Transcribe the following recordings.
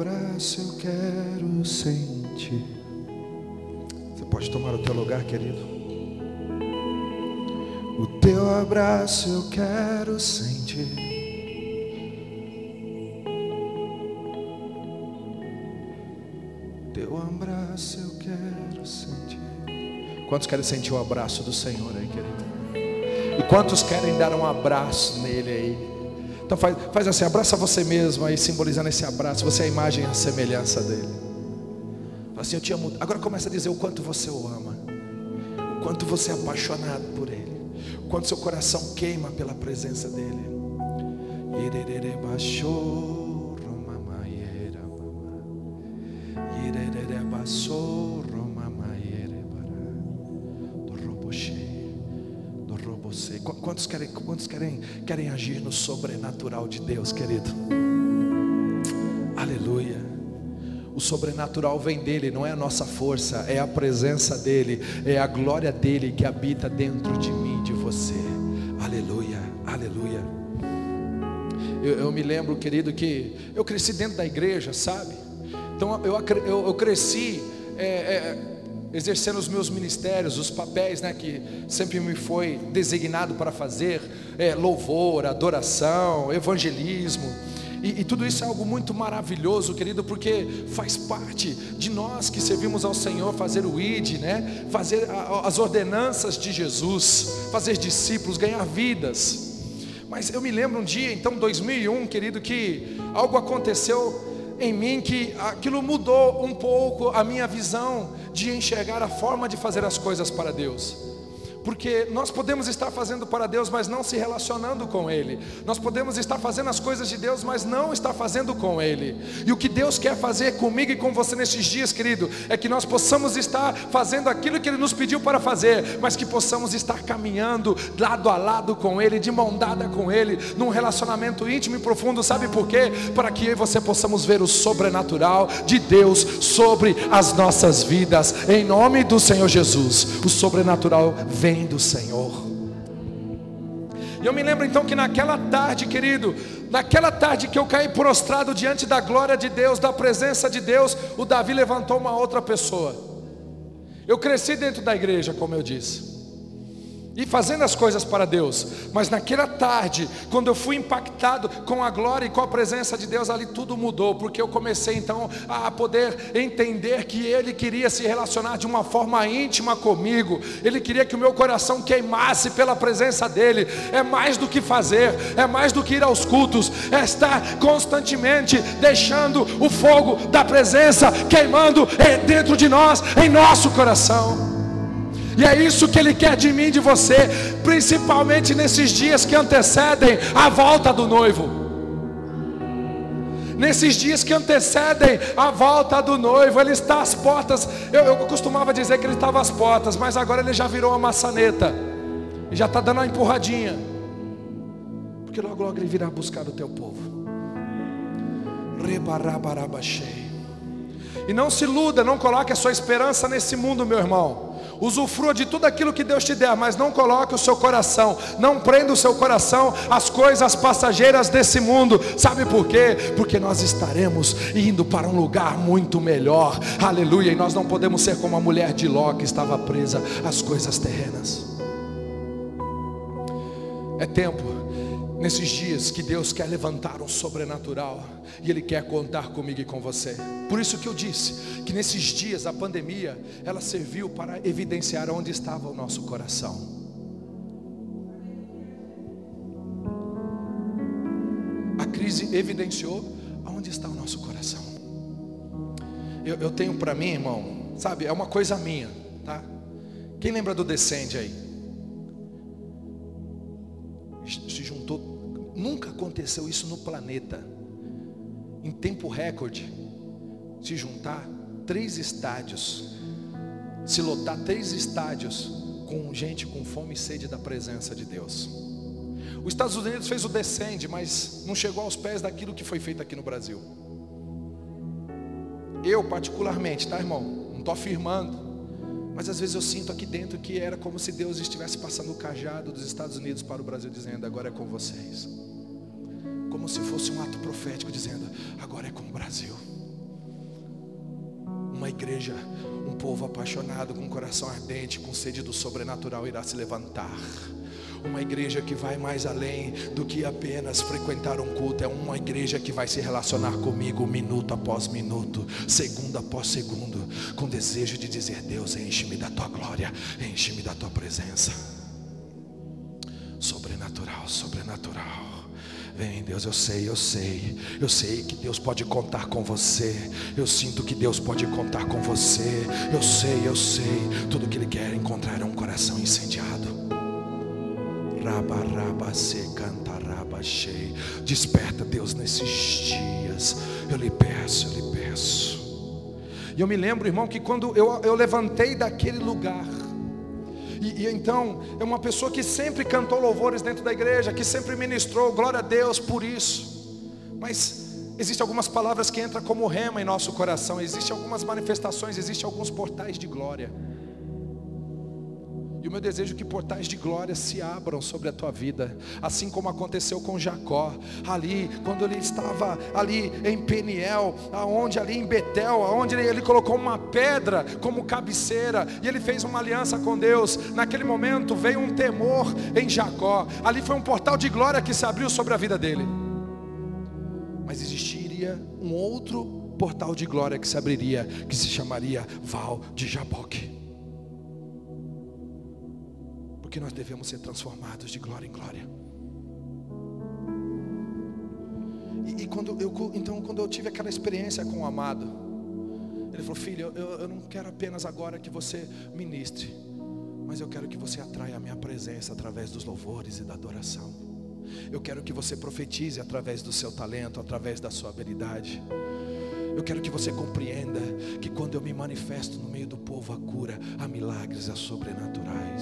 abraço eu quero sentir. Você pode tomar o teu lugar, querido. O teu abraço eu quero sentir. Teu abraço eu quero sentir. Quantos querem sentir o abraço do Senhor aí, querido? E quantos querem dar um abraço nele aí? Então faz, faz assim, abraça você mesmo aí, simbolizando esse abraço. Você é a imagem e a semelhança dele. Fala assim, eu te amo. Agora começa a dizer o quanto você o ama. O quanto você é apaixonado por ele. O quanto seu coração queima pela presença dele. Querem, agir no sobrenatural de Deus, querido? Aleluia. O sobrenatural vem dele, não é a nossa força, é a presença dele, é a glória dele que habita dentro de mim, de você. Aleluia, aleluia. Eu, eu me lembro, querido, que eu cresci dentro da igreja, sabe? Então eu, eu, eu cresci é, é, exercendo os meus ministérios, os papéis né, que sempre me foi designado para fazer: é, louvor, adoração, evangelismo. E, e tudo isso é algo muito maravilhoso, querido, porque faz parte de nós que servimos ao Senhor fazer o ID, né? fazer a- as ordenanças de Jesus, fazer discípulos, ganhar vidas. Mas eu me lembro um dia, então 2001, querido, que algo aconteceu em mim que aquilo mudou um pouco a minha visão de enxergar a forma de fazer as coisas para Deus. Porque nós podemos estar fazendo para Deus, mas não se relacionando com Ele. Nós podemos estar fazendo as coisas de Deus, mas não estar fazendo com Ele. E o que Deus quer fazer comigo e com você nesses dias, querido, é que nós possamos estar fazendo aquilo que Ele nos pediu para fazer, mas que possamos estar caminhando lado a lado com Ele, de mão dada com Ele, num relacionamento íntimo e profundo. Sabe por quê? Para que eu e você possamos ver o sobrenatural de Deus sobre as nossas vidas, em nome do Senhor Jesus. O sobrenatural vem do Senhor. E eu me lembro então que naquela tarde, querido, naquela tarde que eu caí prostrado diante da glória de Deus, da presença de Deus, o Davi levantou uma outra pessoa. Eu cresci dentro da igreja, como eu disse e fazendo as coisas para Deus. Mas naquela tarde, quando eu fui impactado com a glória e com a presença de Deus, ali tudo mudou, porque eu comecei então a poder entender que Ele queria se relacionar de uma forma íntima comigo, Ele queria que o meu coração queimasse pela presença dEle. É mais do que fazer, é mais do que ir aos cultos, é estar constantemente deixando o fogo da presença queimando eh, dentro de nós, em nosso coração. E é isso que Ele quer de mim de você, principalmente nesses dias que antecedem a volta do noivo. Nesses dias que antecedem a volta do noivo, Ele está às portas. Eu, eu costumava dizer que Ele estava às portas, mas agora Ele já virou uma maçaneta e já está dando uma empurradinha, porque logo logo Ele virá buscar o teu povo. E não se iluda, não coloque a sua esperança nesse mundo, meu irmão. Usufrua de tudo aquilo que Deus te der, mas não coloque o seu coração, não prenda o seu coração às coisas passageiras desse mundo. Sabe por quê? Porque nós estaremos indo para um lugar muito melhor. Aleluia! E nós não podemos ser como a mulher de Ló que estava presa às coisas terrenas. É tempo nesses dias que Deus quer levantar um sobrenatural e Ele quer contar comigo e com você. Por isso que eu disse que nesses dias a pandemia ela serviu para evidenciar onde estava o nosso coração. A crise evidenciou aonde está o nosso coração. Eu, eu tenho para mim, irmão, sabe, é uma coisa minha, tá? Quem lembra do Descende aí? se juntou. Nunca aconteceu isso no planeta. Em tempo recorde, se juntar três estádios, se lotar três estádios com gente com fome e sede da presença de Deus. Os Estados Unidos fez o descende, mas não chegou aos pés daquilo que foi feito aqui no Brasil. Eu, particularmente, tá, irmão? Não estou afirmando. Mas às vezes eu sinto aqui dentro que era como se Deus estivesse passando o cajado dos Estados Unidos para o Brasil, dizendo: agora é com vocês. Como se fosse um ato profético, dizendo: agora é com o Brasil. igreja, um povo apaixonado, com coração ardente, com sede do sobrenatural irá se levantar. Uma igreja que vai mais além do que apenas frequentar um culto, é uma igreja que vai se relacionar comigo minuto após minuto, segundo após segundo, com desejo de dizer: Deus, enche-me da tua glória, enche-me da tua presença. Sobrenatural, sobrenatural. Vem, Deus, eu sei, eu sei, eu sei que Deus pode contar com você. Eu sinto que Deus pode contar com você. Eu sei, eu sei. Tudo que Ele quer encontrar é um coração incendiado. Desperta, Deus, nesses dias. Eu lhe peço, eu lhe peço. E eu me lembro, irmão, que quando eu, eu levantei daquele lugar, e, e, então é uma pessoa que sempre cantou louvores dentro da igreja, que sempre ministrou, glória a Deus por isso. Mas existem algumas palavras que entram como rema em nosso coração, existem algumas manifestações, existem alguns portais de glória. O meu desejo é que portais de glória se abram sobre a tua vida, assim como aconteceu com Jacó, ali, quando ele estava ali em Peniel, aonde ali em Betel, aonde ele, ele colocou uma pedra como cabeceira, e ele fez uma aliança com Deus. Naquele momento veio um temor em Jacó, ali foi um portal de glória que se abriu sobre a vida dele. Mas existiria um outro portal de glória que se abriria, que se chamaria Val de Jaboque porque nós devemos ser transformados de glória em glória. E, e, quando eu, então, quando eu tive aquela experiência com o amado, ele falou: Filho, eu, eu não quero apenas agora que você ministre, mas eu quero que você atraia a minha presença através dos louvores e da adoração. Eu quero que você profetize através do seu talento, através da sua habilidade. Eu quero que você compreenda que quando eu me manifesto no meio do povo, a cura, há milagres, há sobrenaturais.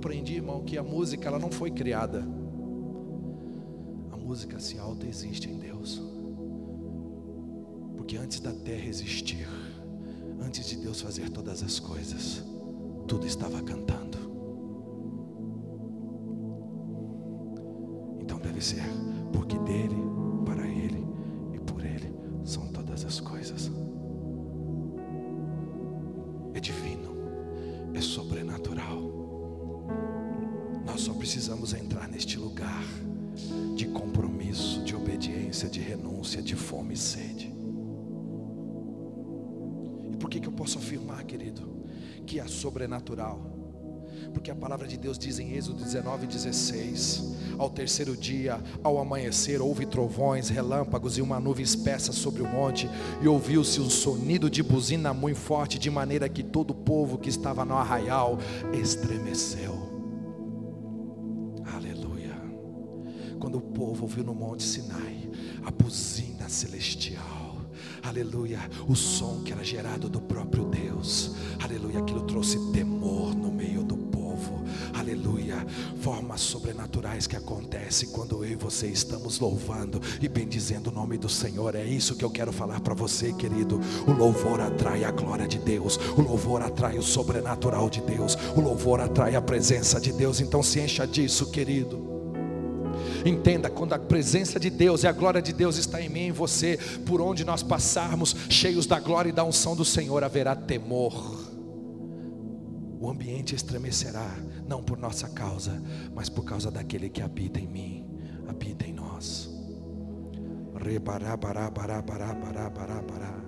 Aprendi, irmão, que a música ela não foi criada. A música se auto-existe em Deus. Porque antes da terra existir, antes de Deus fazer todas as coisas, tudo estava cantando. Sobrenatural? Porque a palavra de Deus diz em Êxodo 19, 16: Ao terceiro dia, ao amanhecer, houve trovões, relâmpagos e uma nuvem espessa sobre o monte, e ouviu-se um sonido de buzina muito forte, de maneira que todo o povo que estava no arraial estremeceu. quando o povo ouviu no Monte Sinai a buzina celestial, aleluia, o som que era gerado do próprio Deus, aleluia, aquilo trouxe temor no meio do povo, aleluia, formas sobrenaturais que acontecem quando eu e você estamos louvando e bendizendo o nome do Senhor. É isso que eu quero falar para você, querido. O louvor atrai a glória de Deus, o louvor atrai o sobrenatural de Deus, o louvor atrai a presença de Deus. Então se encha disso, querido. Entenda, quando a presença de Deus e a glória de Deus está em mim e em você, por onde nós passarmos, cheios da glória e da unção do Senhor, haverá temor. O ambiente estremecerá, não por nossa causa, mas por causa daquele que habita em mim, habita em nós. Rebará, bará, bará, bará, bará, bará, bará.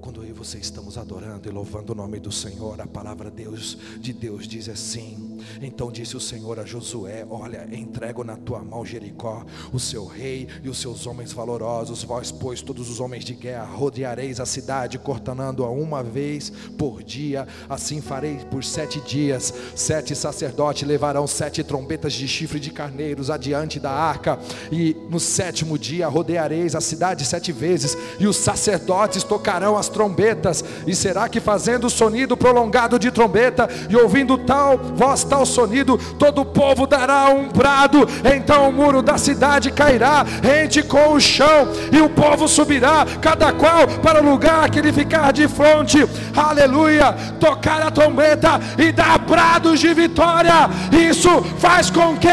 Quando eu e você estamos adorando e louvando o nome do Senhor, a palavra Deus de Deus diz assim: Então disse o Senhor a Josué: Olha, entrego na tua mão Jericó, o seu rei e os seus homens valorosos. Vós, pois, todos os homens de guerra, rodeareis a cidade, cortanando-a uma vez por dia. Assim farei por sete dias. Sete sacerdotes levarão sete trombetas de chifre de carneiros adiante da arca, e no sétimo dia rodeareis a cidade sete vezes, e os sacerdotes tocarão as trombetas, e será que fazendo o sonido prolongado de trombeta e ouvindo tal voz, tal sonido, todo o povo dará um brado, então o muro da cidade cairá, rente com o chão, e o povo subirá, cada qual para o lugar que ele ficar de frente, aleluia, tocar a trombeta e dar brados de vitória, isso faz com que,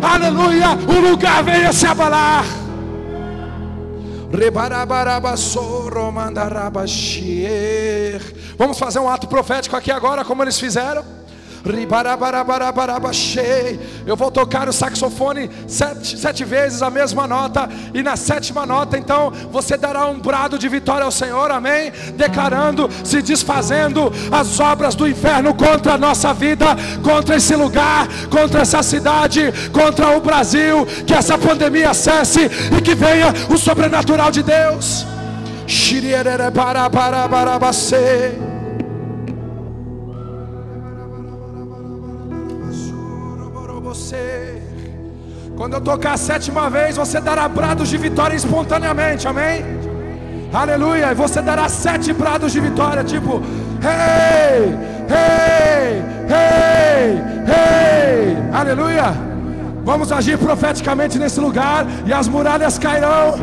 aleluia, o lugar venha se abalar. Vamos fazer um ato profético aqui agora, como eles fizeram. Eu vou tocar o saxofone sete, sete vezes a mesma nota, e na sétima nota, então, você dará um brado de vitória ao Senhor, amém? Declarando, se desfazendo as obras do inferno contra a nossa vida, contra esse lugar, contra essa cidade, contra o Brasil. Que essa pandemia cesse e que venha o sobrenatural de Deus. Shirierere para para para você. Quando eu tocar a sétima vez, você dará brados de vitória espontaneamente, amém? Aleluia, e você dará sete brados de vitória, tipo, hey, hey, hey, hey, aleluia. Vamos agir profeticamente nesse lugar, e as muralhas cairão,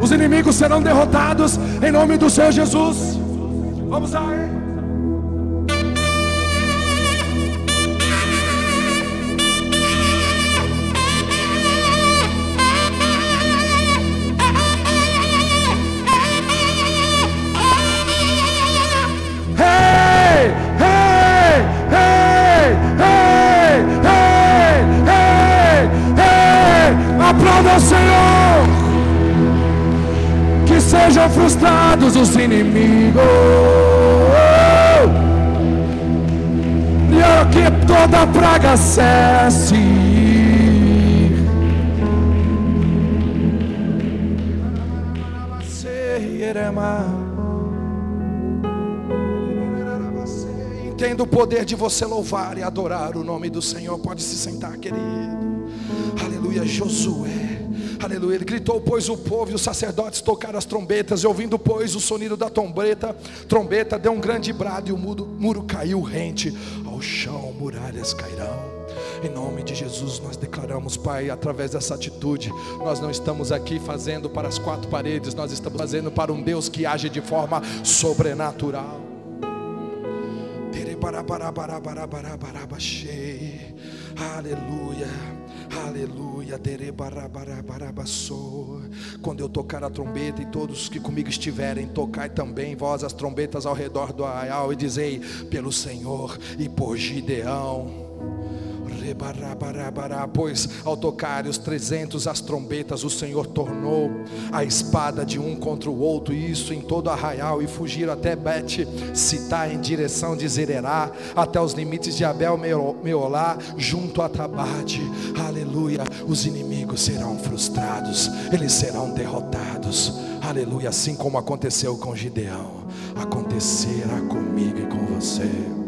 os inimigos serão derrotados, em nome do Senhor Jesus. Vamos lá, hein? Sejam frustrados os inimigos. E que toda praga cesse. Entenda o poder de você louvar e adorar o nome do Senhor. Pode se sentar, querido. Aleluia, Josué. Aleluia. Ele gritou, pois o povo e os sacerdotes tocaram as trombetas, e ouvindo, pois, o sonido da trombeta, trombeta deu um grande brado, e o muro, muro caiu rente ao chão, muralhas cairão. Em nome de Jesus, nós declaramos, Pai, através dessa atitude, nós não estamos aqui fazendo para as quatro paredes, nós estamos fazendo para um Deus que age de forma sobrenatural. Aleluia. Aleluia. Quando eu tocar a trombeta e todos que comigo estiverem, tocai também vós as trombetas ao redor do arraial e dizei pelo Senhor e por Gideão Pois ao tocar os trezentos as trombetas, o Senhor tornou a espada de um contra o outro, e isso em todo arraial, e fugiram até Bet Sitá em direção de Zererá, até os limites de Abel Meolá, junto a Tabate. Aleluia. Os inimigos serão frustrados, eles serão derrotados. Aleluia. Assim como aconteceu com Gideão, acontecerá comigo e com você.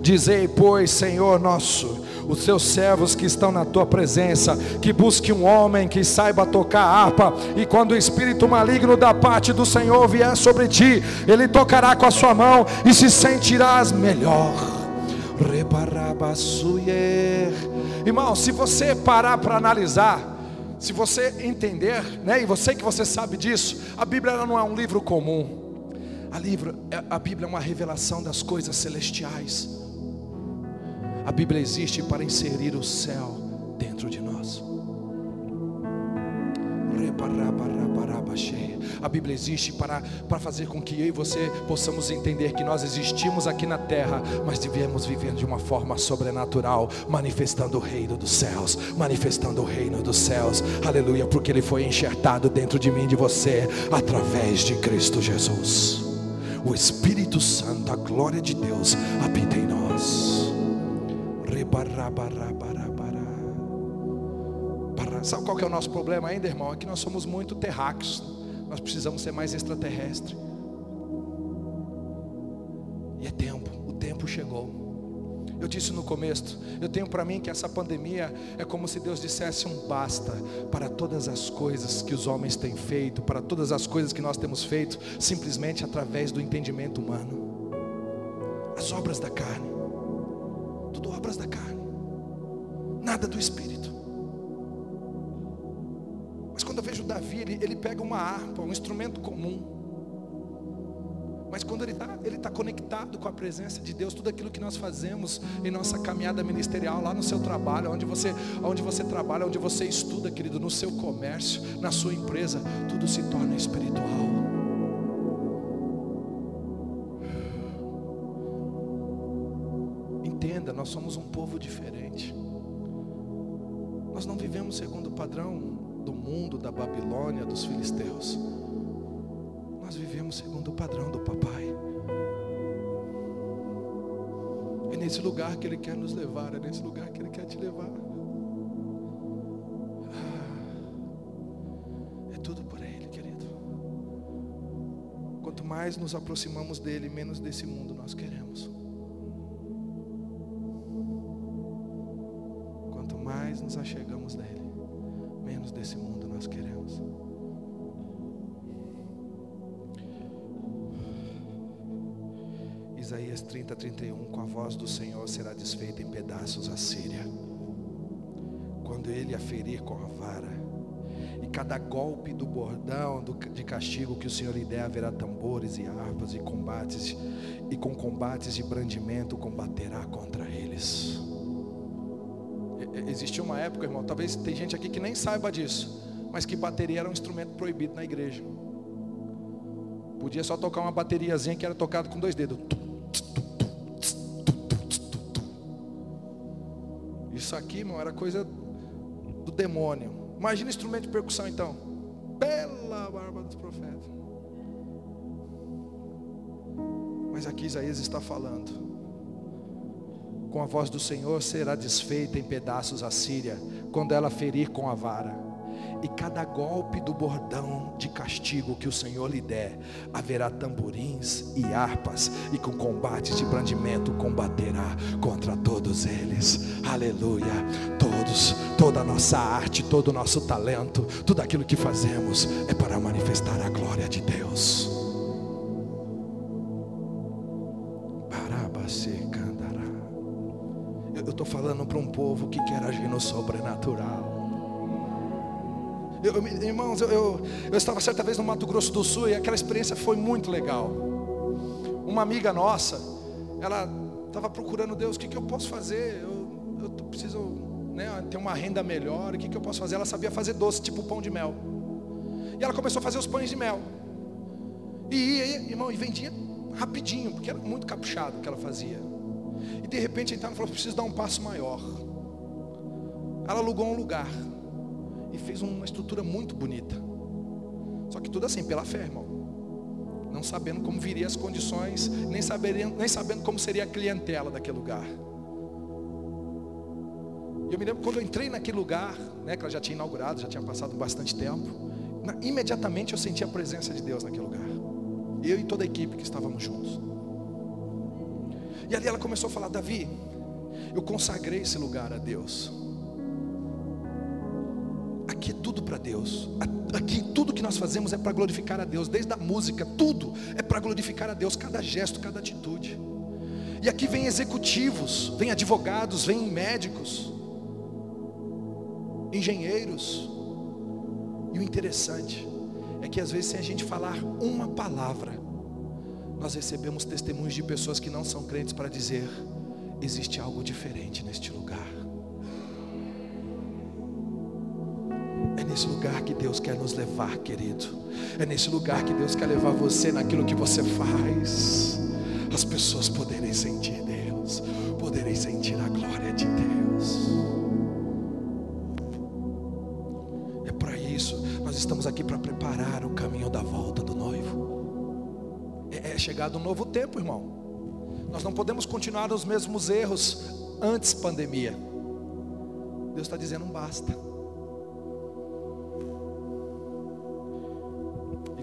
Dizei, pois, Senhor nosso, os seus servos que estão na tua presença, que busque um homem que saiba tocar harpa, e quando o espírito maligno da parte do Senhor vier sobre ti, ele tocará com a sua mão e se sentirás melhor. Irmão, se você parar para analisar, se você entender, né, e você que você sabe disso, a Bíblia não é um livro comum. A, livro, é, a Bíblia é uma revelação das coisas celestiais. A Bíblia existe para inserir o céu A Bíblia existe para, para fazer com que eu e você possamos entender que nós existimos aqui na terra, mas devemos viver de uma forma sobrenatural, manifestando o reino dos céus, manifestando o reino dos céus, aleluia, porque ele foi enxertado dentro de mim e de você, através de Cristo Jesus. O Espírito Santo, a glória de Deus, habita em nós. Sabe qual que é o nosso problema ainda, irmão? É que nós somos muito terráqueos. Nós precisamos ser mais extraterrestre. E é tempo, o tempo chegou. Eu disse no começo, eu tenho para mim que essa pandemia é como se Deus dissesse um basta para todas as coisas que os homens têm feito, para todas as coisas que nós temos feito, simplesmente através do entendimento humano. As obras da carne, tudo obras da carne, nada do espírito. Quando eu vejo Davi, ele, ele pega uma harpa, um instrumento comum. Mas quando ele está ele tá conectado com a presença de Deus, tudo aquilo que nós fazemos em nossa caminhada ministerial, lá no seu trabalho, onde você, onde você trabalha, onde você estuda, querido, no seu comércio, na sua empresa, tudo se torna espiritual. Entenda, nós somos um povo diferente. Nós não vivemos segundo o padrão do mundo, da Babilônia, dos filisteus nós vivemos segundo o padrão do papai. É nesse lugar que Ele quer nos levar, é nesse lugar que Ele quer te levar. Ah, é tudo por Ele, querido. Quanto mais nos aproximamos dEle, menos desse mundo nós queremos. Quanto mais nos achegamos 30, 31, com a voz do Senhor será desfeita em pedaços a Síria, quando ele a ferir com a vara, e cada golpe do bordão de castigo que o Senhor lhe der haverá tambores e harpas e combates, e com combates de brandimento combaterá contra eles. Existia uma época, irmão, talvez tem gente aqui que nem saiba disso, mas que bateria era um instrumento proibido na igreja. Podia só tocar uma bateriazinha que era tocada com dois dedos. Isso aqui, irmão, era coisa do demônio. Imagina instrumento de percussão então. Pela barba dos profetas. Mas aqui Isaías está falando. Com a voz do Senhor será desfeita em pedaços a Síria, quando ela ferir com a vara e cada golpe do bordão de castigo que o Senhor lhe der, haverá tamborins e harpas, e com combates de brandimento combaterá contra todos eles. Aleluia. Todos, toda a nossa arte, todo o nosso talento, tudo aquilo que fazemos é para manifestar a glória de Deus. Eu estou falando para um povo que quer agir no sobrenatural. Eu, eu, irmãos, eu, eu, estava certa vez no Mato Grosso do Sul e aquela experiência foi muito legal. Uma amiga nossa, ela estava procurando Deus, o que, que eu posso fazer? Eu, eu preciso né, ter uma renda melhor, o que, que eu posso fazer? Ela sabia fazer doce, tipo pão de mel. E ela começou a fazer os pães de mel. E ia, irmão, e vendia rapidinho, porque era muito caprichado o que ela fazia. E de repente então ela falou: preciso dar um passo maior. Ela alugou um lugar e fez uma estrutura muito bonita. Só que tudo assim, pela fé, irmão. Não sabendo como viria as condições, nem, sabendo, nem sabendo como seria a clientela daquele lugar. E eu me lembro quando eu entrei naquele lugar, né, que ela já tinha inaugurado, já tinha passado bastante tempo. Na, imediatamente eu senti a presença de Deus naquele lugar. Eu e toda a equipe que estávamos juntos. E ali ela começou a falar: Davi, eu consagrei esse lugar a Deus. Deus. Aqui tudo que nós fazemos é para glorificar a Deus, desde a música, tudo é para glorificar a Deus, cada gesto, cada atitude. E aqui vem executivos, vem advogados, vem médicos, engenheiros. E o interessante é que às vezes sem a gente falar uma palavra, nós recebemos testemunhos de pessoas que não são crentes para dizer: existe algo diferente neste lugar. Nesse lugar que Deus quer nos levar, querido. É nesse lugar que Deus quer levar você naquilo que você faz. As pessoas poderem sentir Deus, poderem sentir a glória de Deus. É para isso, nós estamos aqui para preparar o caminho da volta do noivo. É, é chegado um novo tempo, irmão. Nós não podemos continuar nos mesmos erros antes pandemia. Deus está dizendo: basta.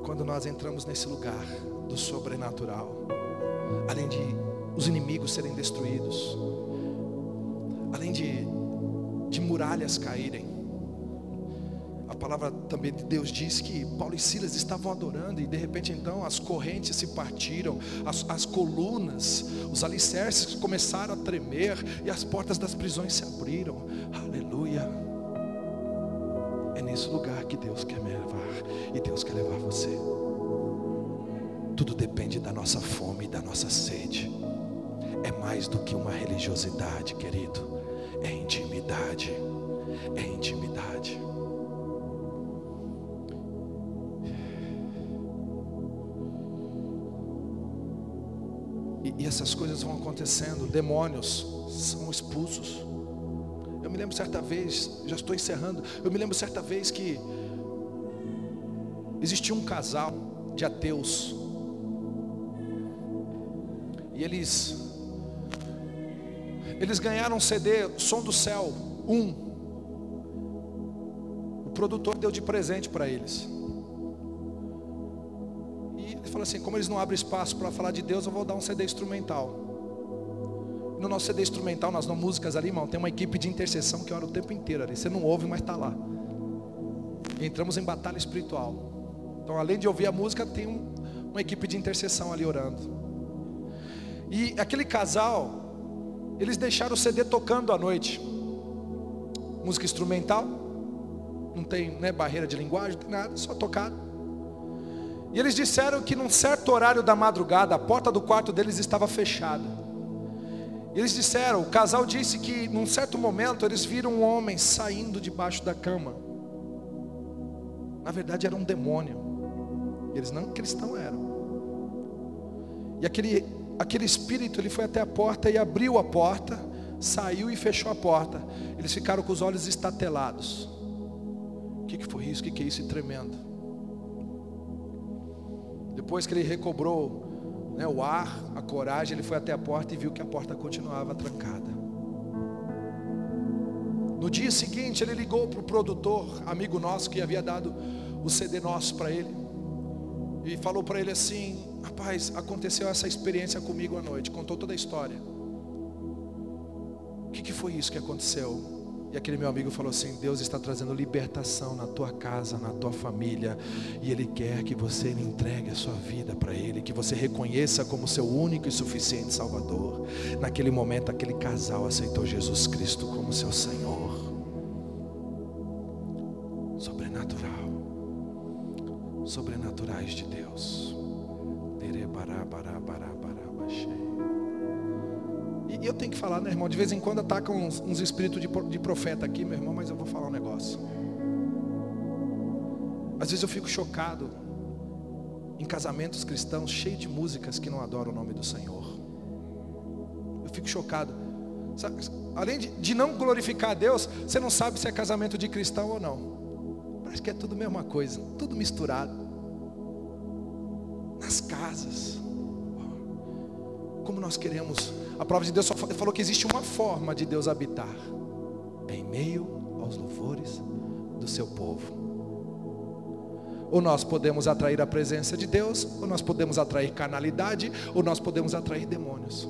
Quando nós entramos nesse lugar do sobrenatural, além de os inimigos serem destruídos, além de, de muralhas caírem, a palavra também de Deus diz que Paulo e Silas estavam adorando, e de repente então as correntes se partiram, as, as colunas, os alicerces começaram a tremer, e as portas das prisões se abriram. Aleluia. Nesse lugar que Deus quer me levar, e Deus quer levar você. Tudo depende da nossa fome e da nossa sede. É mais do que uma religiosidade, querido. É intimidade. É intimidade. E, e essas coisas vão acontecendo. Demônios são expulsos. Eu me lembro certa vez, já estou encerrando. Eu me lembro certa vez que existia um casal de ateus. E eles eles ganharam um CD Som do Céu 1. O produtor deu de presente para eles. E ele falou assim: como eles não abrem espaço para falar de Deus, eu vou dar um CD instrumental. No nosso CD instrumental, nas músicas ali, irmão, tem uma equipe de intercessão que ora o tempo inteiro ali. Você não ouve, mas está lá. E entramos em batalha espiritual. Então, além de ouvir a música, tem um, uma equipe de intercessão ali orando. E aquele casal, eles deixaram o CD tocando à noite. Música instrumental, não tem né, barreira de linguagem, não tem nada, só tocado. E eles disseram que num certo horário da madrugada, a porta do quarto deles estava fechada. Eles disseram, o casal disse que num certo momento eles viram um homem saindo debaixo da cama. Na verdade era um demônio. Eles não cristãos eram. E aquele, aquele espírito ele foi até a porta e abriu a porta, saiu e fechou a porta. Eles ficaram com os olhos estatelados. O que, que foi isso? O que, que é isso? E tremendo. Depois que ele recobrou né, o ar, a coragem, ele foi até a porta e viu que a porta continuava trancada. No dia seguinte, ele ligou para o produtor, amigo nosso, que havia dado o CD nosso para ele, e falou para ele assim: Rapaz, aconteceu essa experiência comigo à noite, contou toda a história. O que, que foi isso que aconteceu? E aquele meu amigo falou assim: Deus está trazendo libertação na tua casa, na tua família, e Ele quer que você entregue a sua vida para Ele, que você reconheça como seu único e suficiente Salvador. Naquele momento, aquele casal aceitou Jesus Cristo como seu Senhor. Sobrenatural, sobrenaturais de Deus. E eu tenho que falar, né, irmão? De vez em quando atacam uns, uns espíritos de, de profeta aqui, meu irmão, mas eu vou falar um negócio. Às vezes eu fico chocado em casamentos cristãos cheios de músicas que não adoram o nome do Senhor. Eu fico chocado. Sabe, além de, de, não glorificar a Deus, você não sabe se é casamento de cristão ou não. Parece que é tudo a mesma coisa, tudo misturado. Nas casas. Como nós queremos a prova de Deus só falou que existe uma forma de Deus habitar em meio aos louvores do seu povo. Ou nós podemos atrair a presença de Deus, ou nós podemos atrair carnalidade, ou nós podemos atrair demônios.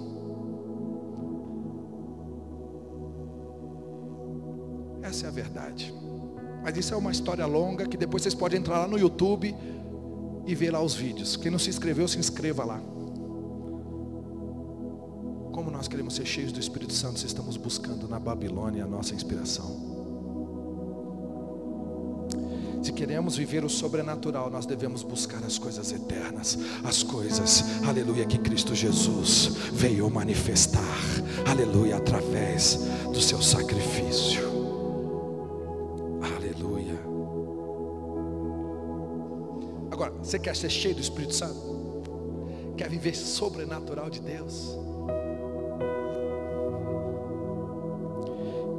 Essa é a verdade. Mas isso é uma história longa que depois vocês podem entrar lá no YouTube e ver lá os vídeos. Quem não se inscreveu, se inscreva lá nós queremos ser cheios do Espírito Santo se estamos buscando na Babilônia a nossa inspiração? Se queremos viver o sobrenatural, nós devemos buscar as coisas eternas, as coisas, aleluia, que Cristo Jesus veio manifestar, aleluia, através do seu sacrifício. Aleluia. Agora, você quer ser cheio do Espírito Santo? Quer viver sobrenatural de Deus?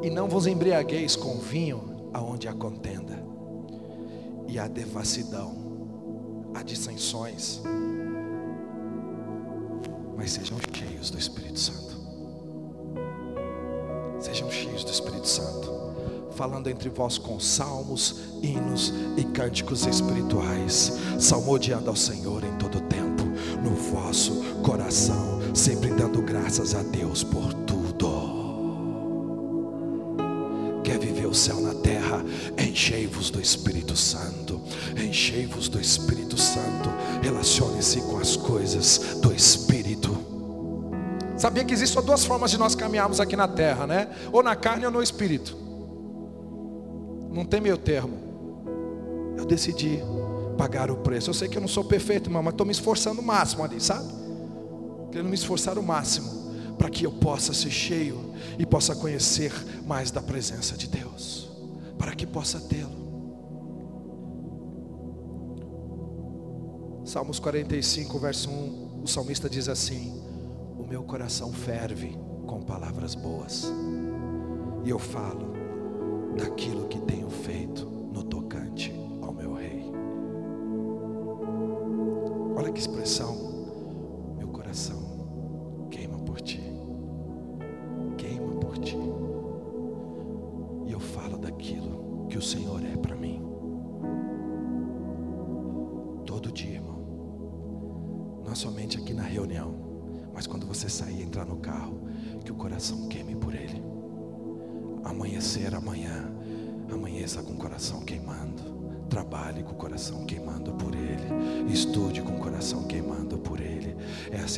E não vos embriagueis com vinho, aonde há contenda, e há devassidão, há dissensões, mas sejam cheios do Espírito Santo. Sejam cheios do Espírito Santo, falando entre vós com salmos, hinos e cânticos espirituais, salmodiando ao Senhor em todo tempo, no vosso coração, sempre dando graças a Deus por o céu na terra, enchei-vos do Espírito Santo, enchei-vos do Espírito Santo, relacione-se com as coisas do Espírito. Sabia que existem só duas formas de nós caminharmos aqui na terra, né? Ou na carne ou no Espírito. Não tem meio termo. Eu decidi pagar o preço. Eu sei que eu não sou perfeito, irmão, mas estou me esforçando o máximo ali, sabe? Querendo me esforçar o máximo para que eu possa ser cheio e possa conhecer mais da presença de Deus, para que possa tê-lo. Salmos 45, verso 1, o salmista diz assim: O meu coração ferve com palavras boas, e eu falo daquilo que tenho feito no tocante ao meu rei. Olha que expressão,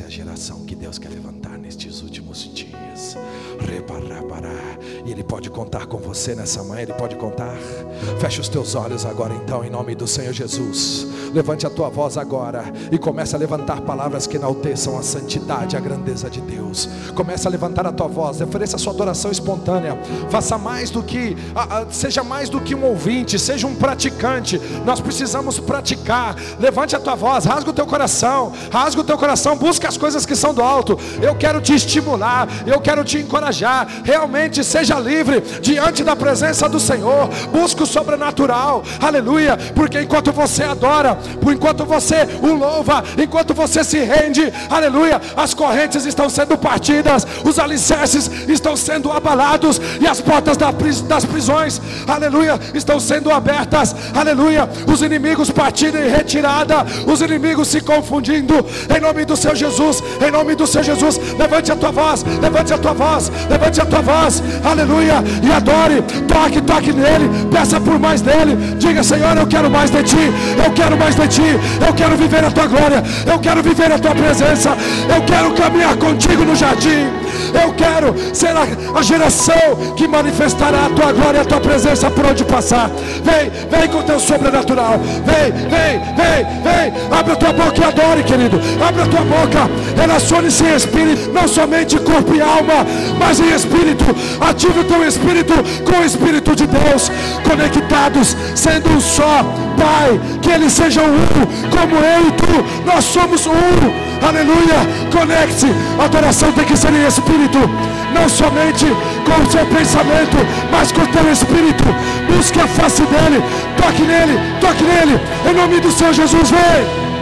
Essa é a geração que Deus quer levantar nestes E Ele pode contar com você nessa manhã. Ele pode contar. Feche os teus olhos agora, então, em nome do Senhor Jesus. Levante a tua voz agora e comece a levantar palavras que enalteçam a santidade, a grandeza de Deus. Comece a levantar a tua voz, ofereça a sua adoração espontânea. Faça mais do que, seja mais do que um ouvinte, seja um praticante. Nós precisamos praticar. Levante a tua voz, rasga o teu coração, rasga o teu coração, busca as coisas que são do alto. Eu quero te estimular, eu quero te encorajar. Realmente seja livre diante da presença do Senhor. Busque o sobrenatural. Aleluia, porque enquanto você adora, enquanto você o louva, enquanto você se rende, aleluia, as correntes estão sendo partidas, os alicerces estão sendo abalados e as portas das prisões, aleluia, estão sendo abertas, aleluia, os inimigos partindo em retirada, os inimigos se confundindo, em nome do seu Jesus, em nome do seu Jesus, levante a tua voz, levante a tua voz, levante a tua voz, aleluia, e adore, toque, toque nele, peça por mais dele, diga Senhor, eu quero mais de ti, eu quero mais de ti. Eu quero viver a tua glória. Eu quero viver a tua presença. Eu quero caminhar contigo no jardim. Eu quero ser a, a geração que manifestará a tua glória e a tua presença por onde passar. Vem, vem com o teu sobrenatural. Vem, vem, vem, vem. Abre a tua boca e adore, querido. Abre a tua boca. Relacione-se em espírito, não somente corpo e alma, mas em espírito. Ative o teu espírito com o espírito de Deus, conectados, sendo um só. Pai, que eles sejam um, como eu e tu, nós somos um. Aleluia. Conecte. A adoração tem que ser em espírito, não somente com o seu pensamento, mas com o teu espírito. Busque a face dele. Toque nele, toque nele. Em nome do Senhor Jesus, vem.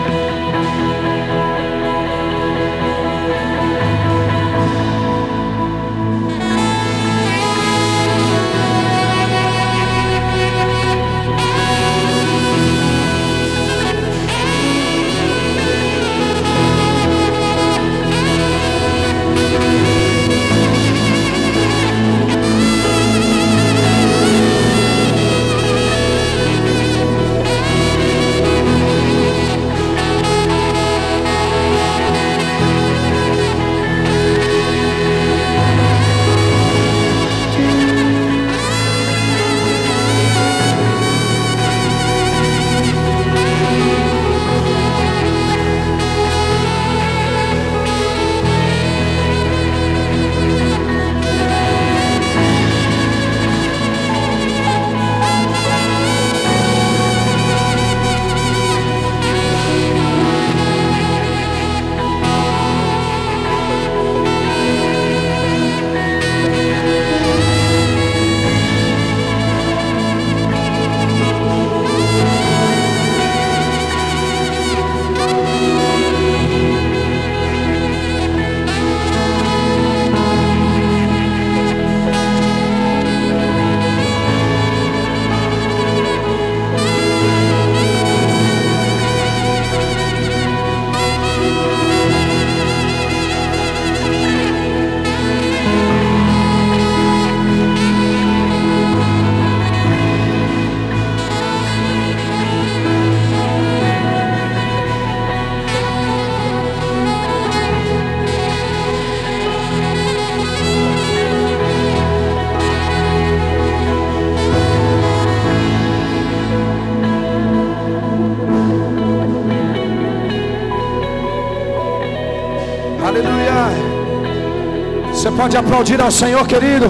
Pode aplaudir ao Senhor, querido.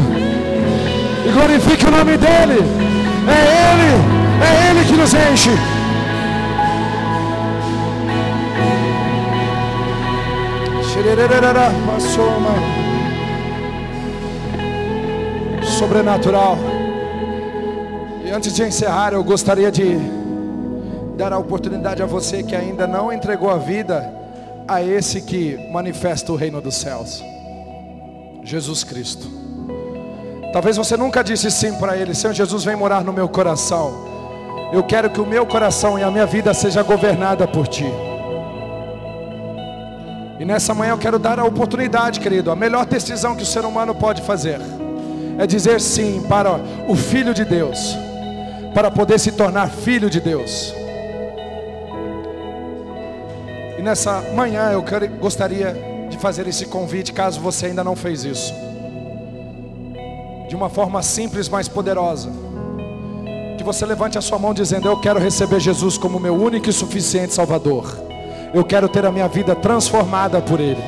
E glorifique o nome dEle. É Ele, é Ele que nos enche. Sobrenatural. E antes de encerrar, eu gostaria de dar a oportunidade a você que ainda não entregou a vida a esse que manifesta o reino dos céus. Jesus Cristo. Talvez você nunca disse sim para Ele, Senhor Jesus, vem morar no meu coração. Eu quero que o meu coração e a minha vida seja governada por Ti. E nessa manhã eu quero dar a oportunidade, querido, a melhor decisão que o ser humano pode fazer é dizer sim para o Filho de Deus, para poder se tornar filho de Deus. E nessa manhã eu quero, gostaria fazer esse convite, caso você ainda não fez isso. De uma forma simples, mas poderosa. Que você levante a sua mão dizendo: Eu quero receber Jesus como meu único e suficiente Salvador. Eu quero ter a minha vida transformada por Ele.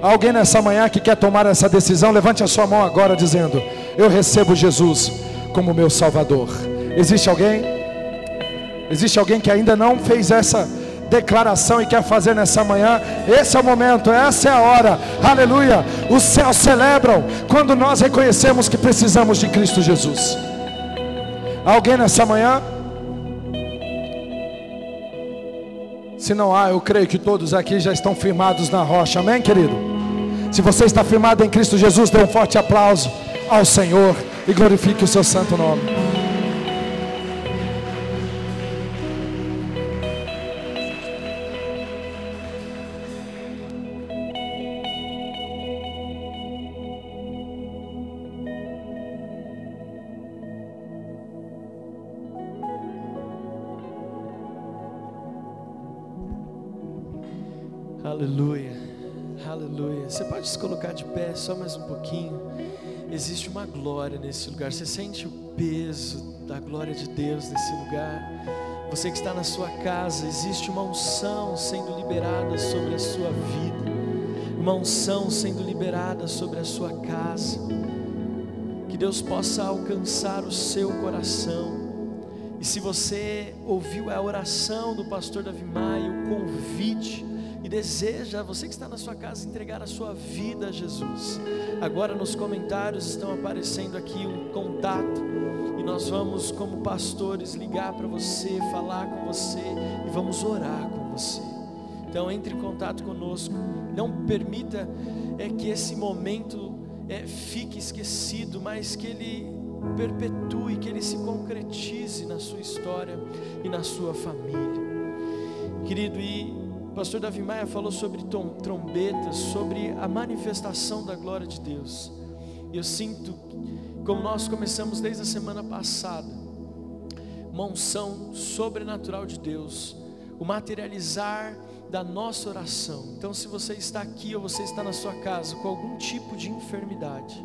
Alguém nessa manhã que quer tomar essa decisão, levante a sua mão agora dizendo: Eu recebo Jesus como meu Salvador. Existe alguém? Existe alguém que ainda não fez essa declaração e quer fazer nessa manhã, esse é o momento, essa é a hora, aleluia. Os céus celebram quando nós reconhecemos que precisamos de Cristo Jesus. Alguém nessa manhã? Se não há, eu creio que todos aqui já estão firmados na rocha, amém, querido? Se você está firmado em Cristo Jesus, dê um forte aplauso ao Senhor e glorifique o seu santo nome. Aleluia, aleluia. Você pode se colocar de pé só mais um pouquinho. Existe uma glória nesse lugar. Você sente o peso da glória de Deus nesse lugar. Você que está na sua casa, existe uma unção sendo liberada sobre a sua vida, uma unção sendo liberada sobre a sua casa. Que Deus possa alcançar o seu coração. E se você ouviu a oração do pastor Davi Maia, o convite, deseja, você que está na sua casa, entregar a sua vida a Jesus. Agora nos comentários estão aparecendo aqui um contato, e nós vamos, como pastores, ligar para você, falar com você e vamos orar com você. Então entre em contato conosco, não permita é, que esse momento é, fique esquecido, mas que ele perpetue, que ele se concretize na sua história e na sua família. Querido, e o pastor Davi Maia falou sobre trombetas, sobre a manifestação da glória de Deus. E eu sinto, como nós começamos desde a semana passada, uma unção sobrenatural de Deus, o materializar da nossa oração. Então, se você está aqui ou você está na sua casa com algum tipo de enfermidade,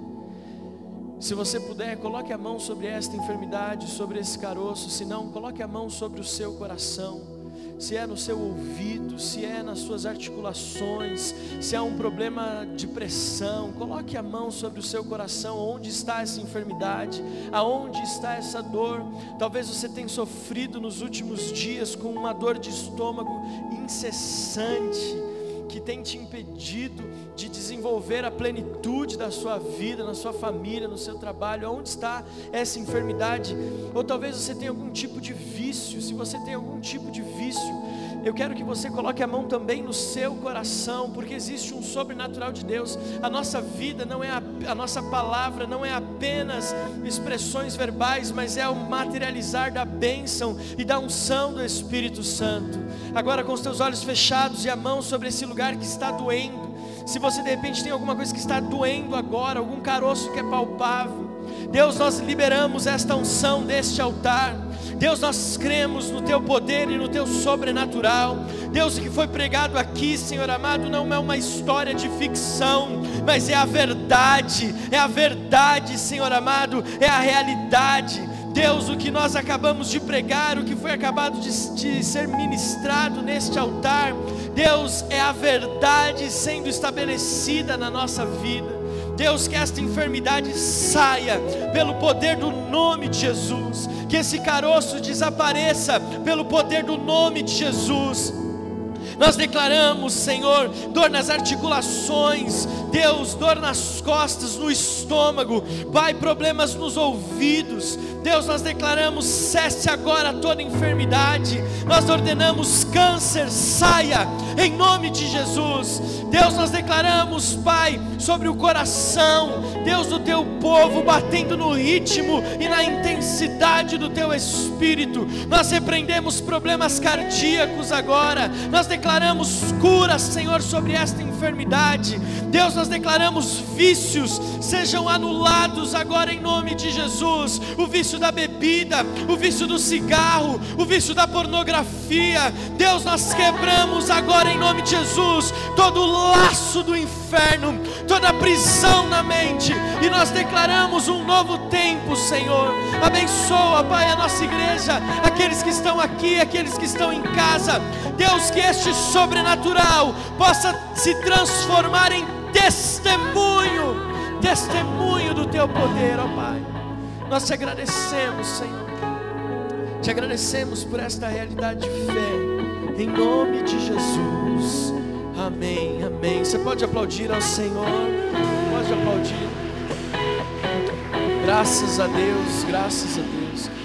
se você puder, coloque a mão sobre esta enfermidade, sobre esse caroço, se não, coloque a mão sobre o seu coração se é no seu ouvido, se é nas suas articulações, se há um problema de pressão, coloque a mão sobre o seu coração, onde está essa enfermidade, aonde está essa dor. Talvez você tenha sofrido nos últimos dias com uma dor de estômago incessante que tem te impedido de desenvolver a plenitude da sua vida, na sua família, no seu trabalho, onde está essa enfermidade? Ou talvez você tenha algum tipo de vício, se você tem algum tipo de vício, eu quero que você coloque a mão também no seu coração, porque existe um sobrenatural de Deus. A nossa vida não é a, a, nossa palavra, não é apenas expressões verbais, mas é o materializar da bênção e da unção do Espírito Santo. Agora, com os teus olhos fechados e a mão sobre esse lugar que está doendo, se você de repente tem alguma coisa que está doendo agora, algum caroço que é palpável, Deus, nós liberamos esta unção deste altar. Deus, nós cremos no Teu poder e no Teu sobrenatural. Deus, o que foi pregado aqui, Senhor amado, não é uma história de ficção, mas é a verdade, é a verdade, Senhor amado, é a realidade. Deus, o que nós acabamos de pregar, o que foi acabado de, de, ser ministrado neste altar, Deus, é a verdade sendo estabelecida na nossa vida. Deus, que esta enfermidade saia pelo poder do nome de Jesus, que esse caroço desapareça pelo poder do nome de Jesus. Nós declaramos, Senhor, dor nas articulações, Deus, dor nas costas, no estômago, Pai, problemas nos ouvidos. Deus, nós declaramos, cesse agora toda enfermidade. Nós ordenamos câncer saia em nome de Jesus. Deus, nós declaramos, Pai, sobre o coração, Deus do teu povo, batendo no ritmo e na intensidade do teu espírito. Nós repreendemos problemas cardíacos agora. Nós declaramos cura, Senhor, sobre esta enfermidade. Deus, nós declaramos vícios sejam anulados agora em nome de Jesus. O vício da bebida, o vício do cigarro, o vício da pornografia. Deus, nós quebramos agora em nome de Jesus todo o laço do inferno, toda prisão na mente, e nós declaramos um novo tempo, Senhor. Abençoa, Pai, a nossa igreja, aqueles que estão aqui, aqueles que estão em casa. Deus, que este sobrenatural possa se transformar em testemunho testemunho do teu poder, ó Pai. Nós te agradecemos, Senhor. Te agradecemos por esta realidade de fé, em nome de Jesus. Amém, amém. Você pode aplaudir ao Senhor, pode aplaudir. Graças a Deus, graças a Deus.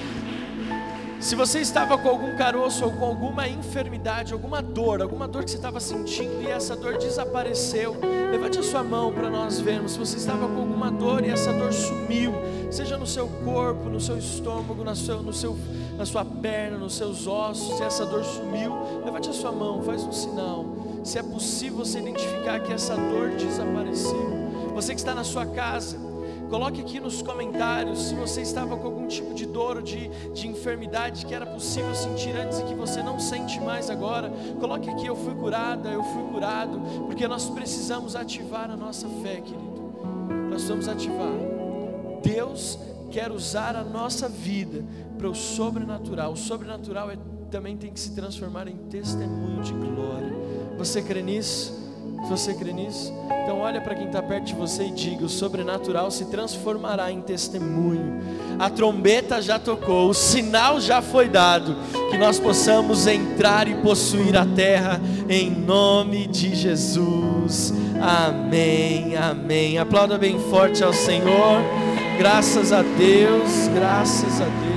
Se você estava com algum caroço ou com alguma enfermidade, alguma dor, alguma dor que você estava sentindo e essa dor desapareceu, levante a sua mão para nós vermos. Se você estava com alguma dor e essa dor sumiu, seja no seu corpo, no seu estômago, na, seu, no seu, na sua perna, nos seus ossos, se essa dor sumiu, levante a sua mão, faz um sinal. Se é possível você identificar que essa dor desapareceu. Você que está na sua casa, Coloque aqui nos comentários se você estava com algum tipo de dor ou de, de enfermidade que era possível sentir antes e que você não sente mais agora. Coloque aqui, eu fui curada, eu fui curado, porque nós precisamos ativar a nossa fé, querido. Nós vamos ativar. Deus quer usar a nossa vida para o sobrenatural. O sobrenatural é, também tem que se transformar em testemunho de glória. Você crê nisso? Você crê nisso? Então olha para quem está perto de você e diga: o sobrenatural se transformará em testemunho. A trombeta já tocou, o sinal já foi dado, que nós possamos entrar e possuir a terra em nome de Jesus. Amém, amém. Aplauda bem forte ao Senhor. Graças a Deus, graças a Deus.